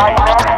I am not